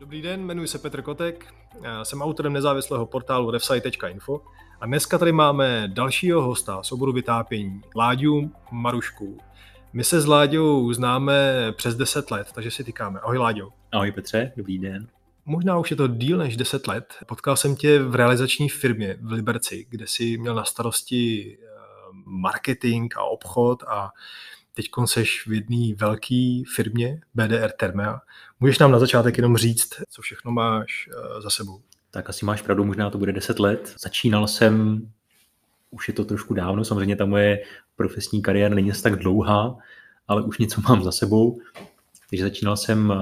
Dobrý den, jmenuji se Petr Kotek, jsem autorem nezávislého portálu refsite.info a dneska tady máme dalšího hosta z oboru vytápění, Láďu Marušku. My se s Láďou známe přes 10 let, takže si týkáme. Ahoj Láďo. Ahoj Petře, dobrý den. Možná už je to díl než 10 let. Potkal jsem tě v realizační firmě v Liberci, kde jsi měl na starosti eh, marketing a obchod a teď seš v jedné velké firmě BDR Termea. Můžeš nám na začátek jenom říct, co všechno máš eh, za sebou? Tak asi máš pravdu, možná to bude 10 let. Začínal jsem, už je to trošku dávno, samozřejmě ta moje profesní kariéra není tak dlouhá, ale už něco mám za sebou. Takže začínal jsem eh,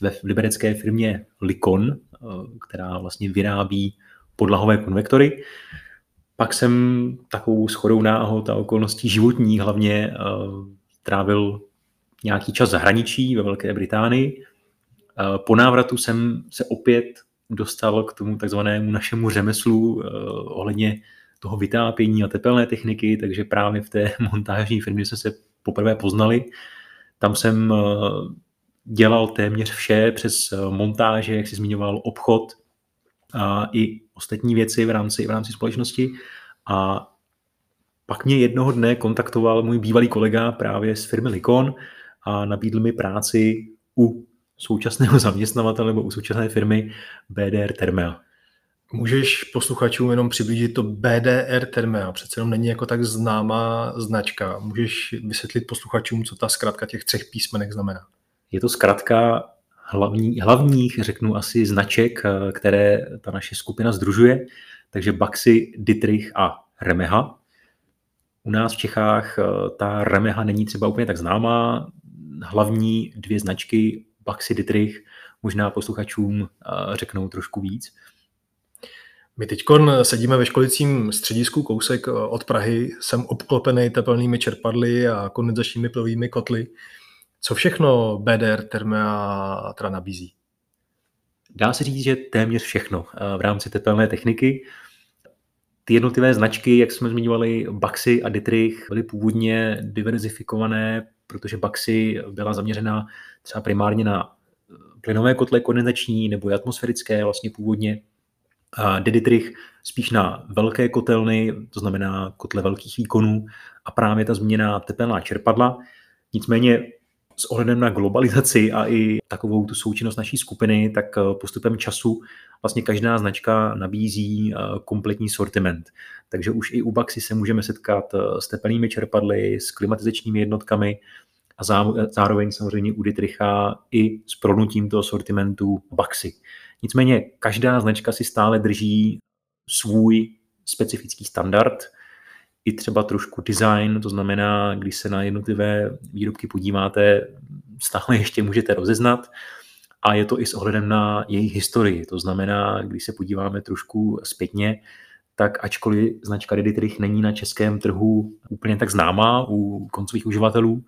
ve liberecké firmě Likon, eh, která vlastně vyrábí podlahové konvektory. Pak jsem takovou schodou náhod a okolností životní hlavně trávil nějaký čas zahraničí ve Velké Británii. Po návratu jsem se opět dostal k tomu takzvanému našemu řemeslu eh, ohledně toho vytápění a tepelné techniky, takže právě v té montážní firmě jsme se poprvé poznali. Tam jsem eh, dělal téměř vše přes eh, montáže, jak si zmiňoval, obchod a i ostatní věci v rámci, v rámci společnosti. A pak mě jednoho dne kontaktoval můj bývalý kolega právě z firmy Likon a nabídl mi práci u současného zaměstnavatele nebo u současné firmy BDR Termea. Můžeš posluchačům jenom přiblížit to BDR Termea, přece jenom není jako tak známá značka. Můžeš vysvětlit posluchačům, co ta zkratka těch třech písmenek znamená? Je to zkratka hlavní, hlavních, řeknu asi, značek, které ta naše skupina združuje. Takže Baxi, Dietrich a Remeha. U nás v Čechách ta Remeha není třeba úplně tak známá. Hlavní dvě značky Baxi Dietrich možná posluchačům řeknou trošku víc. My teď sedíme ve školicím středisku kousek od Prahy. Jsem obklopený tepelnými čerpadly a kondenzačními plovými kotly. Co všechno BDR Thermea teda nabízí? Dá se říct, že téměř všechno v rámci tepelné techniky. Ty jednotlivé značky, jak jsme zmiňovali, Baxi a Dietrich, byly původně diverzifikované, protože Baxi byla zaměřena třeba primárně na eh, plynové kotle kondenzační nebo atmosférické vlastně původně. A Dietrich spíš na velké kotelny, to znamená kotle velkých výkonů a právě ta změněná tepelná čerpadla. Nicméně s ohledem na globalizaci a i takovou tu součinnost naší skupiny, tak eh, postupem času vlastně každá značka nabízí eh, kompletní sortiment. Takže už i u Baxi se můžeme setkat s tepelnými čerpadly, s klimatizačními jednotkami, a zároveň samozřejmě u Dietricha i s pronutím toho sortimentu Baxi. Nicméně každá značka si stále drží svůj specifický standard, i třeba trošku design, to znamená, když se na jednotlivé výrobky podíváte, stále ještě můžete rozeznat a je to i s ohledem na jejich historii. To znamená, když se podíváme trošku zpětně, tak ačkoliv značka Dietrich není na českém trhu úplně tak známá u koncových uživatelů,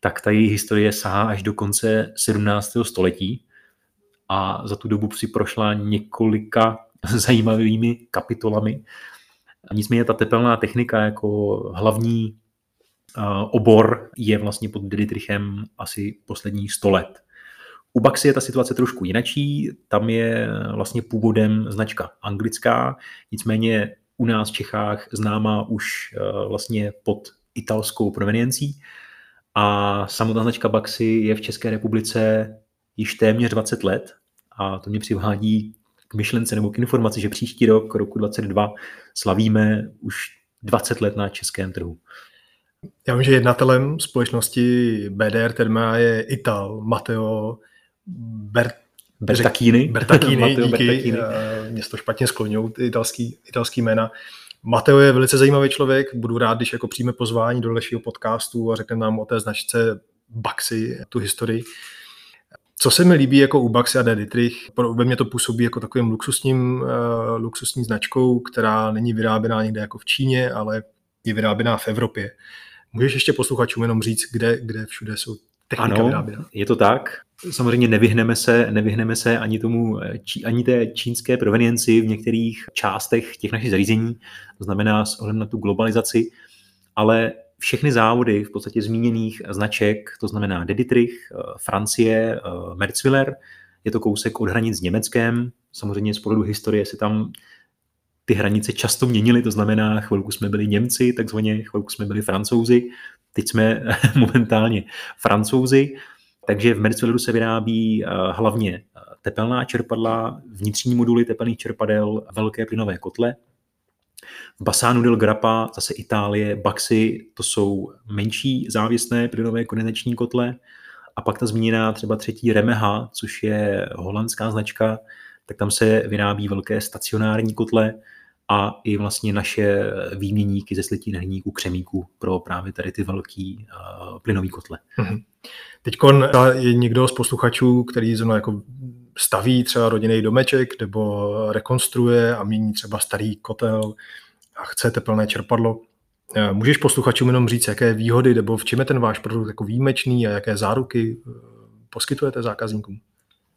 tak ta její historie sahá až do konce 17. století a za tu dobu si prošla několika zajímavými kapitolami. Nicméně ta tepelná technika jako hlavní obor je vlastně pod Dietrichem asi posledních 100 let. U Baxi je ta situace trošku jinačí, tam je vlastně původem značka anglická, nicméně u nás v Čechách známá už vlastně pod italskou proveniencí, a samotná značka Baxi je v České republice již téměř 20 let a to mě přivádí k myšlence nebo k informaci, že příští rok, roku 2022, slavíme už 20 let na českém trhu. Já vím, že jednatelem společnosti BDR Terma je Ital Matteo Ber... Bertacchini. Bertacchini, díky. Bertacchini. Eh, mě to špatně skloňují, ty italský, italský jména. Mateo je velice zajímavý člověk, budu rád, když jako přijme pozvání do dalšího podcastu a řekne nám o té značce Baxi, tu historii. Co se mi líbí jako u Baxi a D. Dietrich, ve mně to působí jako takovým luxusním, uh, luxusní značkou, která není vyráběná někde jako v Číně, ale je vyráběná v Evropě. Můžeš ještě posluchačům jenom říct, kde, kde všude jsou technika ano, vyráběná? je to tak. Samozřejmě nevyhneme se, nevyhneme se ani tomu, ani té čínské provenienci v některých částech těch našich zařízení, to znamená s ohledem na tu globalizaci, ale všechny závody v podstatě zmíněných značek, to znamená Deditrich, Francie, Merzwiller, je to kousek od hranic s Německem. Samozřejmě z pohledu historie se tam ty hranice často měnily, to znamená, chvilku jsme byli Němci, takzvaně chvilku jsme byli Francouzi, teď jsme momentálně Francouzi, takže v Merzwilleru se vyrábí eh, hlavně eh, tepelná čerpadla, vnitřní moduly tepelných čerpadel, velké plynové kotle. V Basánu del Grappa, zase Itálie, Baxi, to jsou menší závěsné plynové kondenzační kotle. A pak ta zmíněná třeba třetí Remeha, což je holandská značka, tak tam se vyrábí velké stacionární kotle, a i vlastně naše výměníky ze slitin hliníku, křemíku pro právě tady ty velký uh, plynový kotle. Mm-hmm. Teď je někdo z posluchačů, který zrovna jako staví třeba rodinný domeček nebo rekonstruuje a mění třeba starý kotel a chce teplné čerpadlo. Eh, můžeš posluchačům jenom říct, jaké výhody nebo v čem je ten váš produkt jako výjimečný a jaké záruky eh, poskytujete zákazníkům?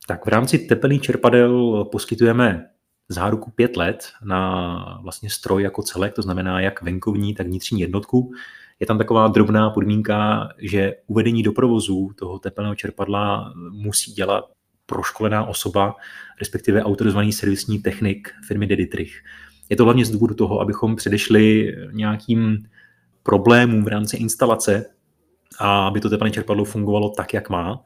Tak v rámci teplných čerpadel poskytujeme záruku pět let na vlastně stroj jako celek, to znamená jak venkovní, tak vnitřní jednotku. Je tam taková drobná podmínka, že uvedení do provozu toho tepelného čerpadla musí dělat proškolená osoba, respektive autorizovaný servisní technik firmy Deditrich. Je to hlavně z důvodu toho, abychom předešli nějakým problémům v rámci instalace a aby to tepelné čerpadlo fungovalo tak, jak má.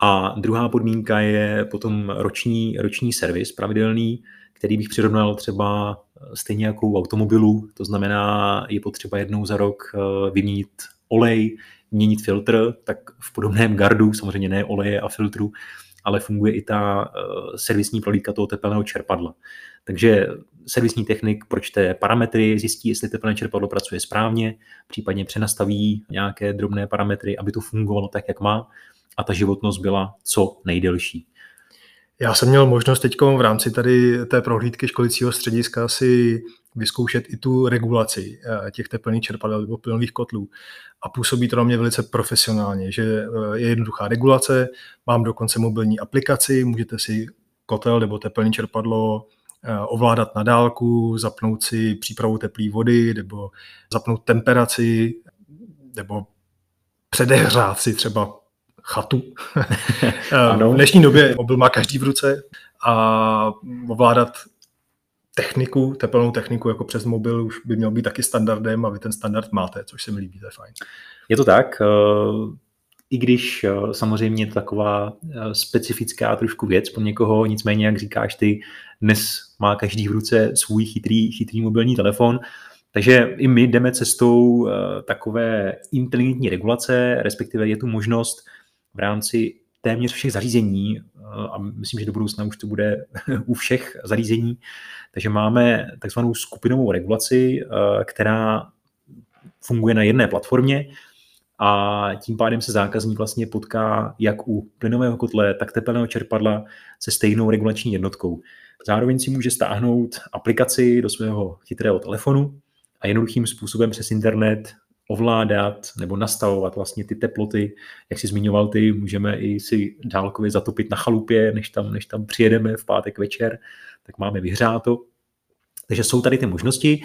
A druhá podmínka je potom roční, roční servis pravidelný, který bych přirovnal třeba stejně jako u automobilu, to znamená, je potřeba jednou za rok eh, vyměnit olej, měnit filtr, tak v podobném gardu, samozřejmě ne oleje a filtru, ale funguje i ta eh, servisní prohlídka toho tepelného čerpadla. Takže servisní technik pročte parametry, zjistí, jestli tepelné čerpadlo pracuje správně, případně přenastaví nějaké drobné parametry, aby to fungovalo tak, jak má a ta životnost byla co nejdelší. Já jsem měl možnost teď v rámci tady té prohlídky školicího střediska si vyzkoušet i tu regulaci eh, těch teplných čerpadel nebo plynových kotlů. A působí to na mě velice profesionálně, že eh, je jednoduchá regulace, mám dokonce mobilní aplikaci, můžete si kotel nebo teplné čerpadlo eh, ovládat na dálku, zapnout si přípravu teplé vody nebo zapnout temperaci nebo předehřát si třeba chatu. ano. v dnešní době mobil má každý v ruce a ovládat techniku, tepelnou techniku jako přes mobil už by měl být taky standardem a vy ten standard máte, což se mi líbí, to je fajn. Je to tak, eh, i když eh, samozřejmě taková eh, specifická trošku věc pro někoho, nicméně, jak říkáš ty, dnes má každý v ruce svůj chytrý, chytrý mobilní telefon, takže i my jdeme cestou takové inteligentní regulace, respektive je tu možnost v rámci téměř všech zařízení eh, a myslím, že do budoucna už to bude u všech zařízení. Takže máme takzvanou skupinovou regulaci, eh, která funguje na jedné platformě a tím pádem se zákazník vlastně potká jak u plynového kotle, tak tepelného čerpadla se stejnou regulační jednotkou. Zároveň si může stáhnout aplikaci do svého chytrého telefonu a jednoduchým způsobem přes internet ovládat nebo nastavovat vlastně ty teploty, jak si zmiňoval ty, můžeme i si dálkově zatopit na chalupě, než tam, než tam přijedeme v pátek večer, tak máme vyhřáto. Takže jsou tady ty možnosti.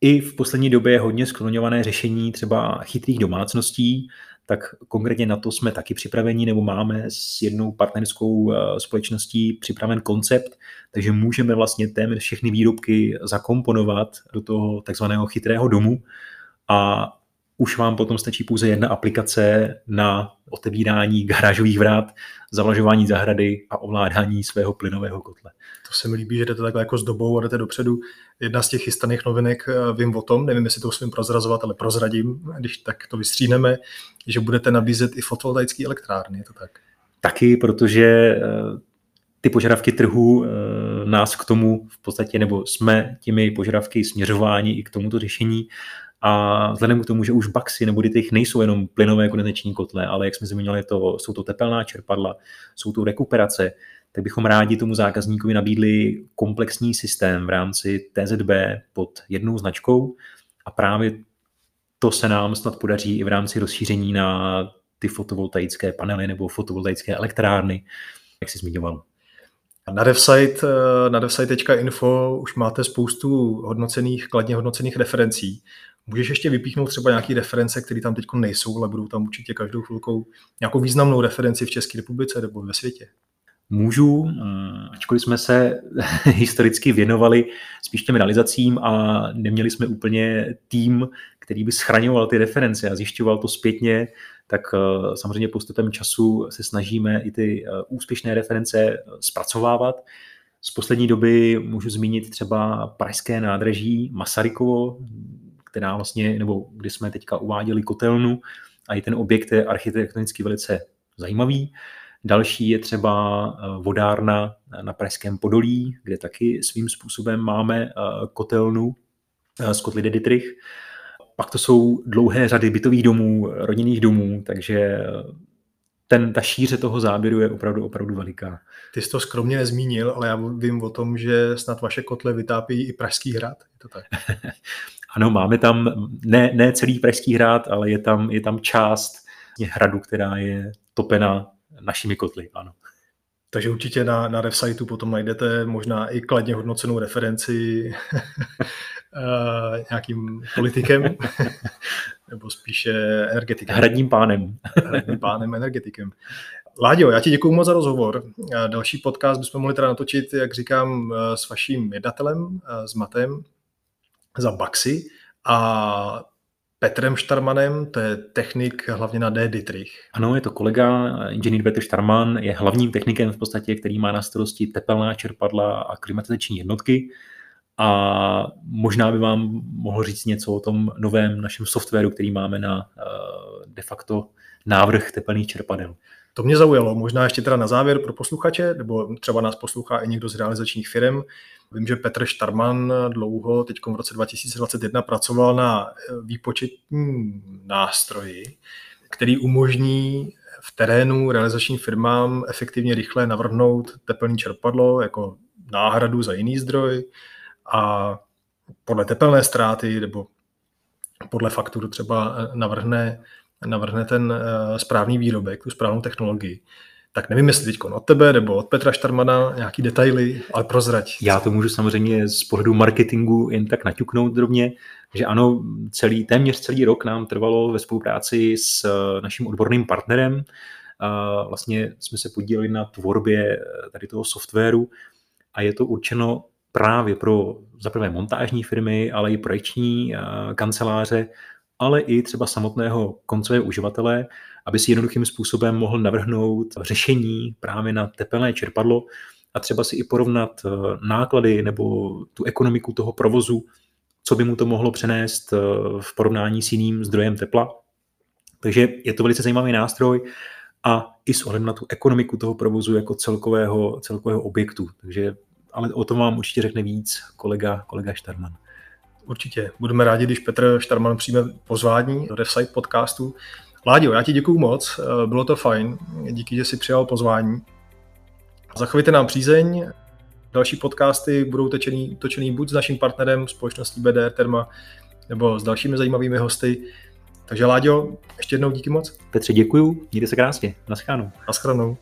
I v poslední době je hodně skloňované řešení třeba chytrých domácností, tak konkrétně na to jsme taky připraveni, nebo máme s jednou partnerskou eh, společností připraven koncept, takže můžeme vlastně téměř všechny výrobky zakomponovat do toho takzvaného chytrého domu a už vám potom stačí pouze jedna aplikace na otevírání garážových vrát, zavlažování zahrady a ovládání svého plynového kotle. To se mi líbí, že jdete takhle jako s dobou a jdete dopředu. Jedna z těch chystaných novinek, eh, vím o tom, nevím, jestli to musím prozrazovat, ale prozradím, když tak to vystříhneme, že budete nabízet i fotovoltaické elektrárny, je to tak? Taky, protože eh, ty požadavky trhu eh, nás k tomu v podstatě, nebo jsme těmi požadavky směřování i k tomuto řešení a vzhledem k tomu, že už baxy nebo těch nejsou jenom plynové kondenzační kotle, ale jak jsme zmiňovali, to, jsou to tepelná čerpadla, jsou to rekuperace, tak bychom rádi tomu zákazníkovi nabídli komplexní systém v rámci TZB pod jednou značkou a právě to se nám snad podaří i v rámci rozšíření na ty fotovoltaické panely nebo fotovoltaické elektrárny, jak jsi zmiňoval. Na devsite, na devsite.info už máte spoustu hodnocených, kladně hodnocených referencí. Můžeš ještě vypíchnout třeba nějaké reference, které tam teď nejsou, ale budou tam určitě každou chvilkou nějakou významnou referenci v České republice nebo ve světě? Můžu, ačkoliv jsme se historicky věnovali spíš těm realizacím a neměli jsme úplně tým, který by schraňoval ty reference a zjišťoval to zpětně, tak eh, samozřejmě postupem času se snažíme i ty eh, úspěšné reference eh, zpracovávat. Z poslední doby můžu zmínit třeba pražské nádraží Masarykovo, která vlastně, nebo kdy jsme teďka uváděli kotelnu a i ten objekt je architektonicky velice zajímavý. Další je třeba vodárna na Pražském Podolí, kde taky svým způsobem máme kotelnu z kotly de Dietrich. Pak to jsou dlouhé řady bytových domů, rodinných domů, takže ten, ta šíře toho záběru je opravdu, opravdu veliká. Ty jsi to skromně nezmínil, ale já vím o tom, že snad vaše kotle vytápí i Pražský hrad. Je to tak? ano, máme tam ne, ne celý Pražský hrad, ale je tam, je tam část hradu, která je topena našimi kotly, ano. Takže určitě na, na websiteu potom najdete možná i kladně hodnocenou referenci uh, nějakým politikem, nebo spíše energetikem. Hradním pánem. Hradním pánem, energetikem. Láďo, já ti děkuji moc za rozhovor. Další podcast bychom mohli teda natočit, jak říkám, eh, s vaším jednatelem, eh, s Matem, za Baxi. A Petrem Štarmanem, to je technik hlavně na D. Dietrich. Ano, je to kolega, inženýr Petr Štarman, je hlavním technikem v podstatě, který má na starosti tepelná čerpadla a klimatizační jednotky. A možná by vám mohl říct něco o tom novém našem softwaru, který máme na eh, de facto návrh tepelných čerpadel. To mě zaujalo. Možná ještě teda na závěr pro posluchače, nebo třeba nás poslouchá i někdo z realizačních firm. Vím, že Petr Štarman dlouho, teď v roce 2021, pracoval na výpočetním nástroji, který umožní v terénu realizačním firmám efektivně rychle navrhnout tepelné čerpadlo jako náhradu za jiný zdroj a podle tepelné ztráty nebo podle fakturu třeba navrhne navrhne ten uh, správný výrobek, tu správnou technologii, tak nevím, jestli teď od tebe nebo od Petra Štarmana nějaký detaily, ale prozrať. Já to můžu samozřejmě z pohledu marketingu jen tak naťuknout drobně, že ano, celý, téměř celý rok nám trvalo ve spolupráci s eh, naším odborným partnerem. A vlastně jsme se podíleli na tvorbě eh, tady toho softwaru a je to určeno právě pro zaprvé montážní firmy, ale i projekční kanceláře, ale i třeba samotného koncového uživatele, aby si jednoduchým způsobem mohl navrhnout řešení právě na tepelné čerpadlo a třeba si i porovnat eh, náklady nebo tu ekonomiku toho provozu, co by mu to mohlo přenést eh, v porovnání s jiným zdrojem tepla. Takže je to velice zajímavý nástroj a i s ohledem na tu ekonomiku toho provozu jako celkového, celkového objektu. Takže ale o tom vám určitě řekne víc kolega, kolega Štarman. Určitě. Budeme rádi, když Petr Štarman přijme pozvání do DevSite podcastu. Láďo, já ti děkuju moc, eh, bylo to fajn, díky, že jsi přijal pozvání. Zachovejte nám přízeň, další podcasty budou točený, točený buď s naším partnerem, společností BDR Terma, nebo s dalšími zajímavými hosty. Takže Láďo, ještě jednou díky moc. Petře, děkuju, mějte se krásně, naschánou. Naschranou.